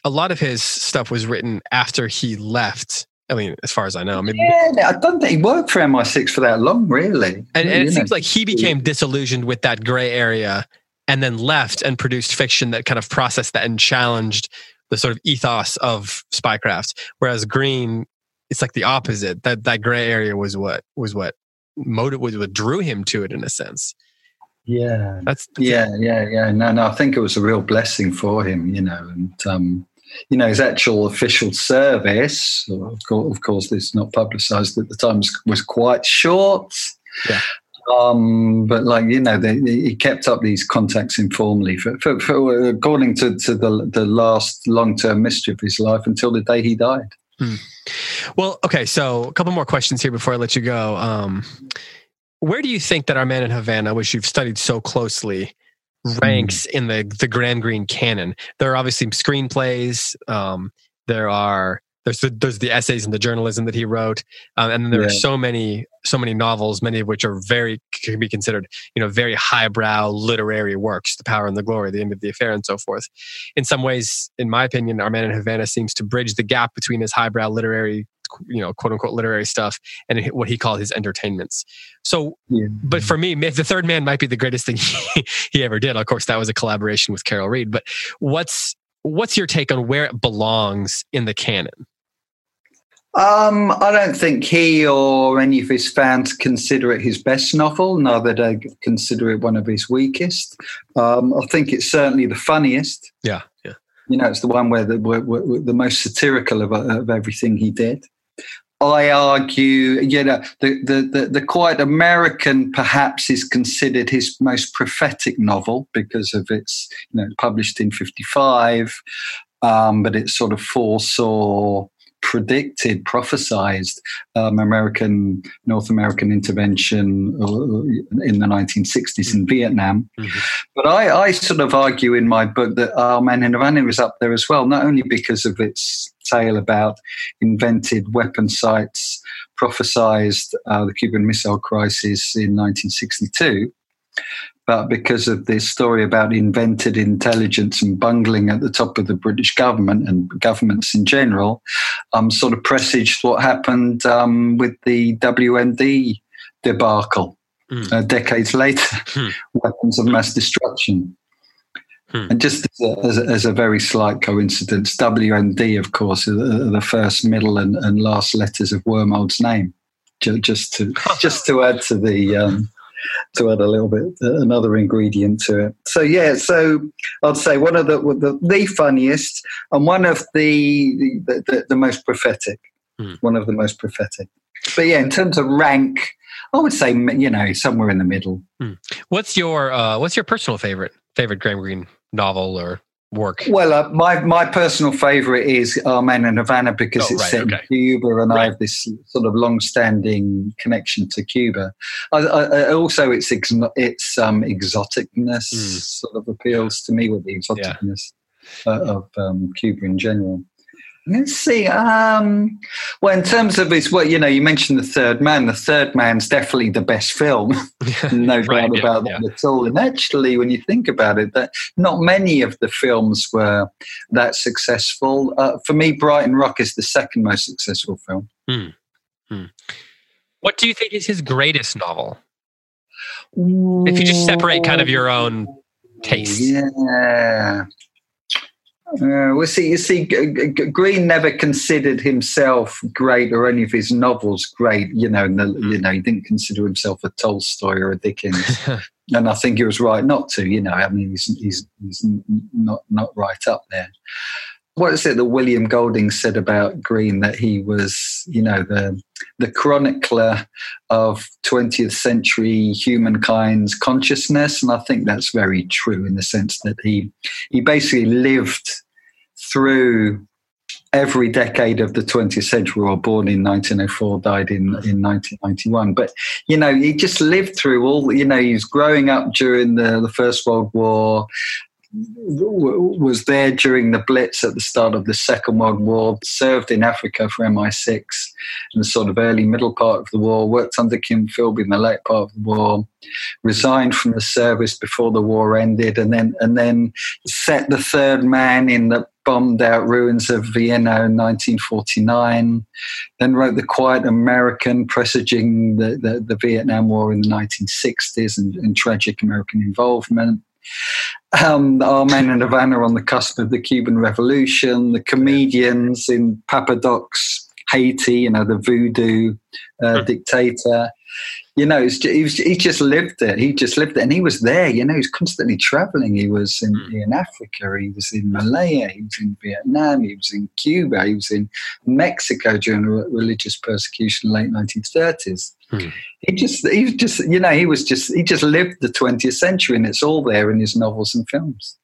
a lot of his stuff was written after he left I mean, as far as I know, I mean, yeah, I don't think he worked for MI6 for that long, really. And, and it seems like he became disillusioned with that gray area and then left and produced fiction that kind of processed that and challenged the sort of ethos of spycraft. Whereas Greene, it's like the opposite. That that gray area was what was what motive was what drew him to it in a sense. Yeah, that's, that's yeah, it. yeah, yeah. No, no, I think it was a real blessing for him, you know, and um, you know, his actual official service, of course, of course this is not publicised at the time, was quite short. Yeah. Um, but like you know, they, he kept up these contacts informally for, for, for according to, to the the last long term mystery of his life until the day he died. Hmm. Well, okay, so a couple more questions here before I let you go. Um, where do you think that Our Man in Havana, which you've studied so closely, ranks in the the Graham Greene canon? There are obviously screenplays. Um, there are there's the, there's the essays and the journalism that he wrote, um, and then there Yeah. are so many so many novels, many of which are very can be considered you know very highbrow literary works, The Power and the Glory, The End of the Affair, and so forth. In some ways, in my opinion, Our Man in Havana seems to bridge the gap between his highbrow literary you know quote unquote literary stuff and what he called his entertainments. So Yeah. but for me, the third man might be the greatest thing he, he ever did. Of course, that was a collaboration with Carol Reed. But what's what's your take on where it belongs in the canon? Um, I don't think he or any of his fans consider it his best novel. Neither do they consider it one of his weakest. Um, I think it's certainly the funniest. Yeah, yeah. You know, it's the one where the where, where, the most satirical of, of everything he did. I argue, you know, the, the, the, the Quiet American perhaps is considered his most prophetic novel because of its, you know, published in 55, um, but it sort of foresaw, predicted, prophesized um, American, North American intervention uh, in the 1960s in Vietnam. But I, I sort of argue in my book that Our Man in Havana is up there as well, not only because of its tale about invented weapon sites, prophesized uh, the Cuban Missile Crisis in 1962, but because of this story about invented intelligence and bungling at the top of the British government and governments in general, um, sort of presaged what happened um, with the WMD debacle Mm. uh, decades later, Hmm. weapons of mass destruction. Hmm. And just as a, as, a, as a very slight coincidence, WMD, of course, are the, are the first, middle, and, and last letters of Wormold's name. Just to just to add to the um, to add a little bit uh, another ingredient to it. So yeah, so I'd say one of the the, the funniest and one of the the, the, the most prophetic. Hmm. One of the most prophetic. But yeah, in terms of rank, I would say you know somewhere in the middle. What's your uh, what's your personal favorite favorite Graham Greene novel or work? Well, uh, my my personal favourite is Our and Havana because Oh, it's right, set okay. in Cuba, and I have this sort of long-standing connection to Cuba. I, I, also, its ex- its um, exoticness Mm. sort of appeals to me with the exoticness uh, of um, Cuba in general. Let's see. Um, well, in terms of his, well, you know, you mentioned the Third Man. The Third Man's definitely the best film. no Right, doubt yeah, about yeah. that at all. And actually, when you think about it, that not many of the films were that successful. Uh, for me, Brighton Rock is the second most successful film. What do you think is his greatest novel? If you just separate kind of your own taste. Yeah. Uh, well, see, you see, Greene never considered himself great or any of his novels great. You know, and the, you know, he didn't consider himself a Tolstoy or a Dickens. and I think he was right not to. You know, I mean, he's he's, he's not not right up there. What is it that William Golding said about Greene that he was, you know, the the chronicler of 20th century humankind's consciousness, and I think that's very true in the sense that he he basically lived through every decade of the 20th century, or born in 1904, died in, in 1991. But, you know, he just lived through all, you know, he was growing up during the, the First World War, was there during the Blitz at the start of the Second World War, served in Africa for MI6 in the sort of early middle part of the war, worked under Kim Philby in the late part of the war, resigned from the service before the war ended, and then and then set the third man in the bombed out ruins of Vienna in 1949. Then wrote The Quiet American, presaging the, the, the Vietnam War in the 1960s and, and tragic American involvement. Um, Our Men in Havana on the cusp of the Cuban Revolution, the comedians in Papa Doc's Haiti, you know, the voodoo uh, dictator. You know, it's ju- he, was, he just lived it. He just lived it. And he was there, you know, he was constantly traveling. He was in, hmm. in Africa, he was in Malaya, he was in Vietnam, he was in Cuba, he was in Mexico during the religious persecution late 1930s. Hmm. He just, he was just, you know, he was just, he just lived the 20th century and it's all there in his novels and films.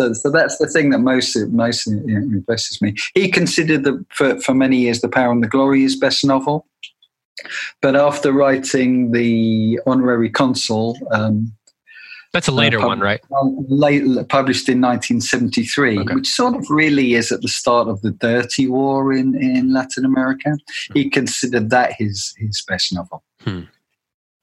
So, so that's the thing that most most impresses me. He considered the for, for many years the Power and the Glory his best novel. But after writing the honorary consul, um, That's a later uh, pub- one, right? late, published in 1973, Okay. which sort of really is at the start of the Dirty War in, in Latin America. He considered that his, his best novel. Hmm.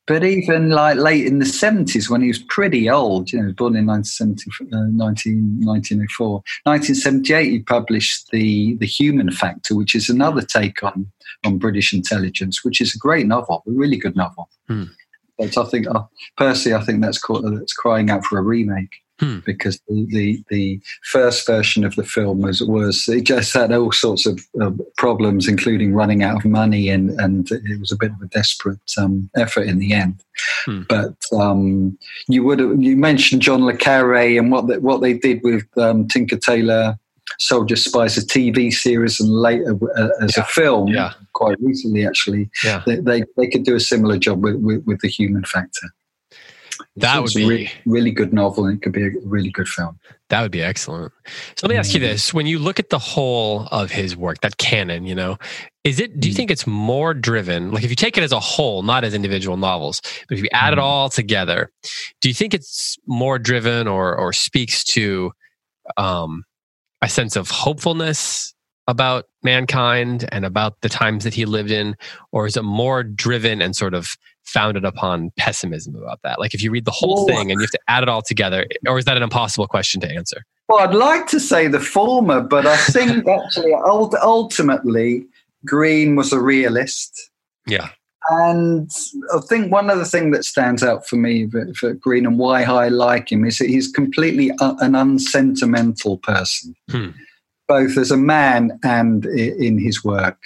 But even like late in the 70s, when he was pretty old, you know, born in 1970, uh, 19, 1904, 1978, he published the the Human Factor, which is another take on on British intelligence, which is a great novel, a really good novel. Hmm. But I think, uh, personally, I think that's called, that's crying out for a remake Hmm. because the, the the first version of the film was was it just had all sorts of uh, problems, including running out of money, and and it was a bit of a desperate um, effort in the end. Hmm. But um, you would have, you mentioned John le Carre and what they, what they did with um, Tinker Tailor. Soldier Spies, a TV series, and later uh, as a film, Yeah. quite recently actually, Yeah. they, they they could do a similar job with, with, with the human factor. That would be really, really good novel, and it could be a really good film. that would be excellent. So let me ask you this: When you look at the whole of his work, that canon, you know, is it? Do you Mm. think it's more driven? Like, if you take it as a whole, not as individual novels, but if you add it Mm. all together, do you think it's more driven or or speaks to um, a sense of hopefulness about mankind and about the times that he lived in, or is it more driven and sort of founded upon pessimism about that? Like, if you read the whole Well- thing and you have to add it all together, or is that an impossible question to answer? Well, I'd like to say the former, but I think actually, ultimately, Greene was a realist. Yeah. And I think one other thing that stands out for me for, for Greene and why I like him is that he's completely uh, an unsentimental person, Hmm. both as a man and in his work.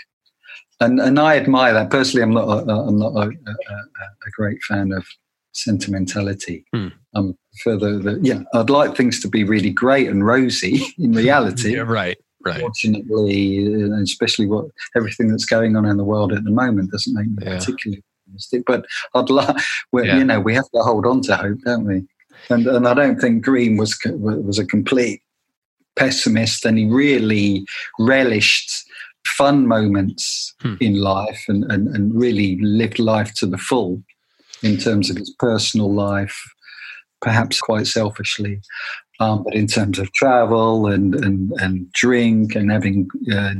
And, and I admire that. Personally, I'm not, a, I'm not a, a, a- a great fan of sentimentality. Hmm. Um, for the, the, yeah, I'd like things to be really great and rosy in reality. Yeah, right. Right. Fortunately, uh, especially what everything that's going on in the world at the moment doesn't make me Yeah. particularly optimistic. But I'd like, Yeah. you know, we have to hold on to hope, don't we? And and I don't think Greene was was a complete pessimist, and he really relished fun moments Hmm. in life, and, and and really lived life to the full in terms of his personal life, perhaps quite selfishly. Um, but in terms of travel and, and, and drink and having uh,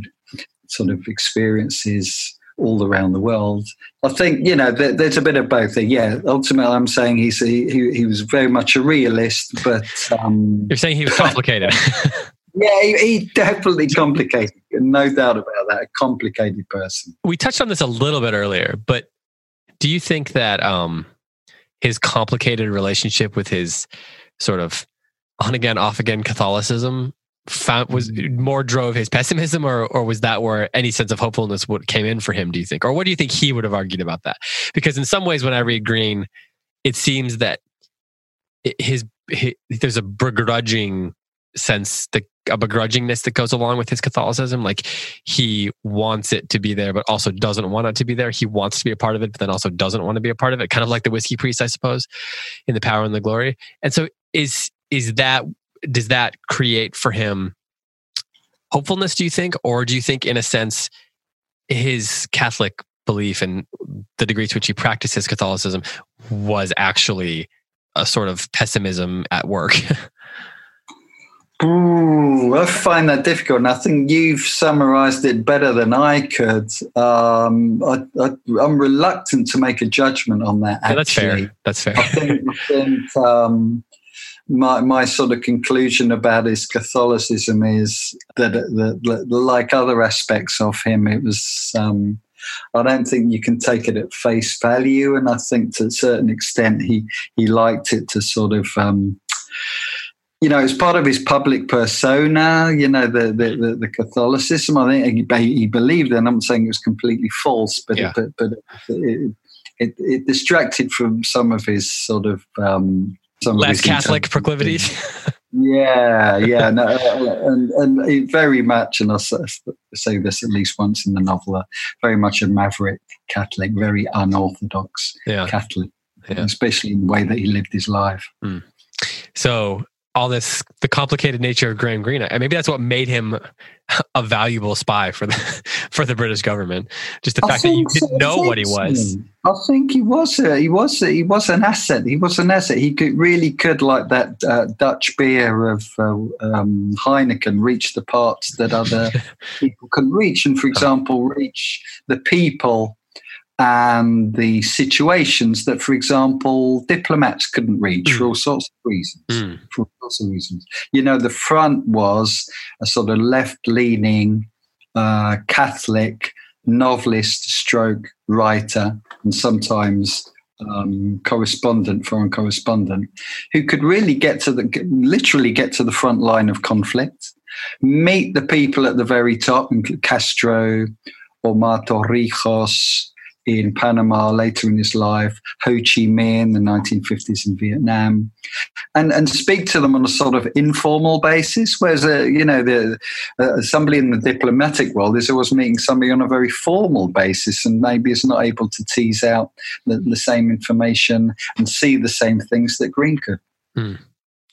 sort of experiences all around the world, I think you know there, there's a bit of both. There. Yeah, ultimately, I'm saying he's he, he, he was very much a realist, but um, You're saying he was complicated. yeah, he, he definitely complicated, no doubt about that. A complicated person. we touched on this a little bit earlier, but do you think that um, his complicated relationship with his sort of on again, off again Catholicism found, was more drove his pessimism, or or was that where any sense of hopefulness would came in for him? Do you think, or what do you think he would have argued about that? Because in some ways, when I read Greene, it seems that it- his, hi there's a begrudging sense that a begrudgingness that goes along with his Catholicism. Like he wants it to be there, but also doesn't want it to be there. He wants to be a part of it, but then also doesn't want to be a part of it. Kind of like the whiskey priest, I suppose, in the power and the glory. And so is is that does that create for him hopefulness, do you think? Or do you think in a sense his Catholic belief and the degree to which he practices Catholicism was actually a sort of pessimism at work? Ooh, I find that difficult, and I think you've summarised it better than I could. Um, I, I, I'm reluctant to make a judgment on that. Yeah, that's actually. fair. That's fair. I think, I think um, my my sort of conclusion about his Catholicism is that, that, that like other aspects of him, it was. Um, I don't think you can take it at face value, and I think to a certain extent he he liked it to sort of. You know, it's part of his public persona. You know, the the, the, the Catholicism. I think he, he believed, and I'm not saying it was completely false, but Yeah. but but it, it, it distracted from some of his sort of um, some of Less his Catholic proclivities. Yeah, yeah, no, uh, and and very much, and I'll say this at least once in the novel, very much a maverick Catholic, very unorthodox yeah. Catholic, Yeah. especially in the way that he lived his life. So all this the complicated nature of Graham Greene. And maybe that's what made him a valuable spy for the for the British government. Just the I fact that you didn't know what he was. I think he was. A, he was. A, he was an asset. He was an asset. He could really could, like that uh, Dutch beer of uh, um, Heineken, reach the parts that other people couldn't reach, and for example, reach the people and the situations that, for example, diplomats couldn't reach Mm. for all sorts of reasons. Mm. For all sorts of reasons. You know, the front was a sort of left-leaning uh, Catholic novelist, stroke writer, and sometimes um, correspondent, foreign correspondent, who could really get to the literally get to the front line of conflict, meet the people at the very top, including Castro, Omar Torrijos in Panama later in his life, Ho Chi Minh in the 1950s in Vietnam, and and speak to them on a sort of informal basis. Whereas, uh, you know, the, uh, somebody in the diplomatic world is always meeting somebody on a very formal basis, and maybe is not able to tease out the, the same information and see the same things that Greene could.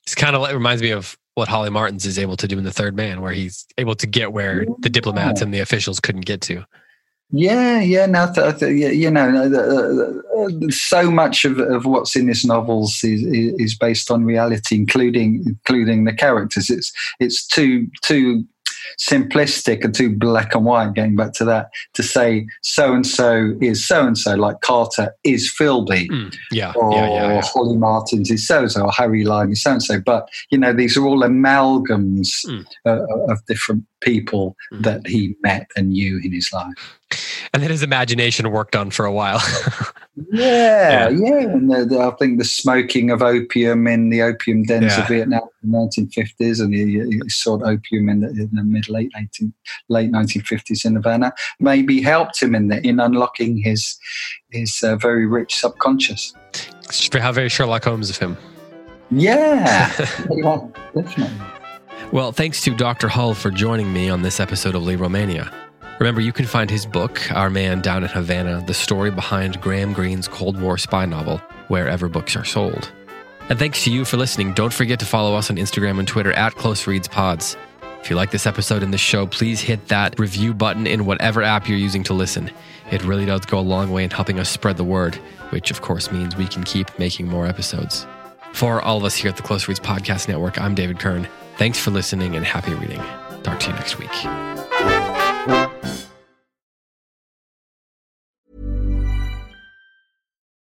It's kind of like, it reminds me of what Holly Martins is able to do in The Third Man, where he's able to get where the diplomats and the officials couldn't get to. Yeah, yeah. Now, th- th- you know, uh, uh, so much of, of what's in his novels is, is based on reality, including including the characters. It's it's too too simplistic and too black and white. Getting back to that, to say so and so is so and so, like Carter is Philby, Mm, yeah, or yeah, yeah, yeah. Holly Martins is so and so, or Harry Lime is so and so. But you know, these are all amalgams Mm. uh, of different people Mm. that he met and knew in his life. And then his imagination worked on for a while. Yeah, yeah. And the, the, I think the smoking of opium in the opium dens Yeah. of Vietnam in the 1950s, and he, he sought opium in the, in the mid late 18, late 1950s in Havana, maybe helped him in the, in unlocking his his uh, very rich subconscious. How very Sherlock Holmes of him. Yeah, yeah, definitely. Well, thanks to Dr. Hull for joining me on this episode of Lee Romania. Remember, you can find his book, Our Man Down in Havana, the story behind Graham Greene's Cold War spy novel, wherever books are sold. And thanks to you for listening. Don't forget to follow us on Instagram and Twitter at Close Reads Pods. If you like this episode and this show, please hit that review button in whatever app you're using to listen. It really does go a long way in helping us spread the word, which of course means we can keep making more episodes. For all of us here at the Close Reads Podcast Network, I'm David Kern. Thanks for listening and happy reading. Talk to you next week. Bye.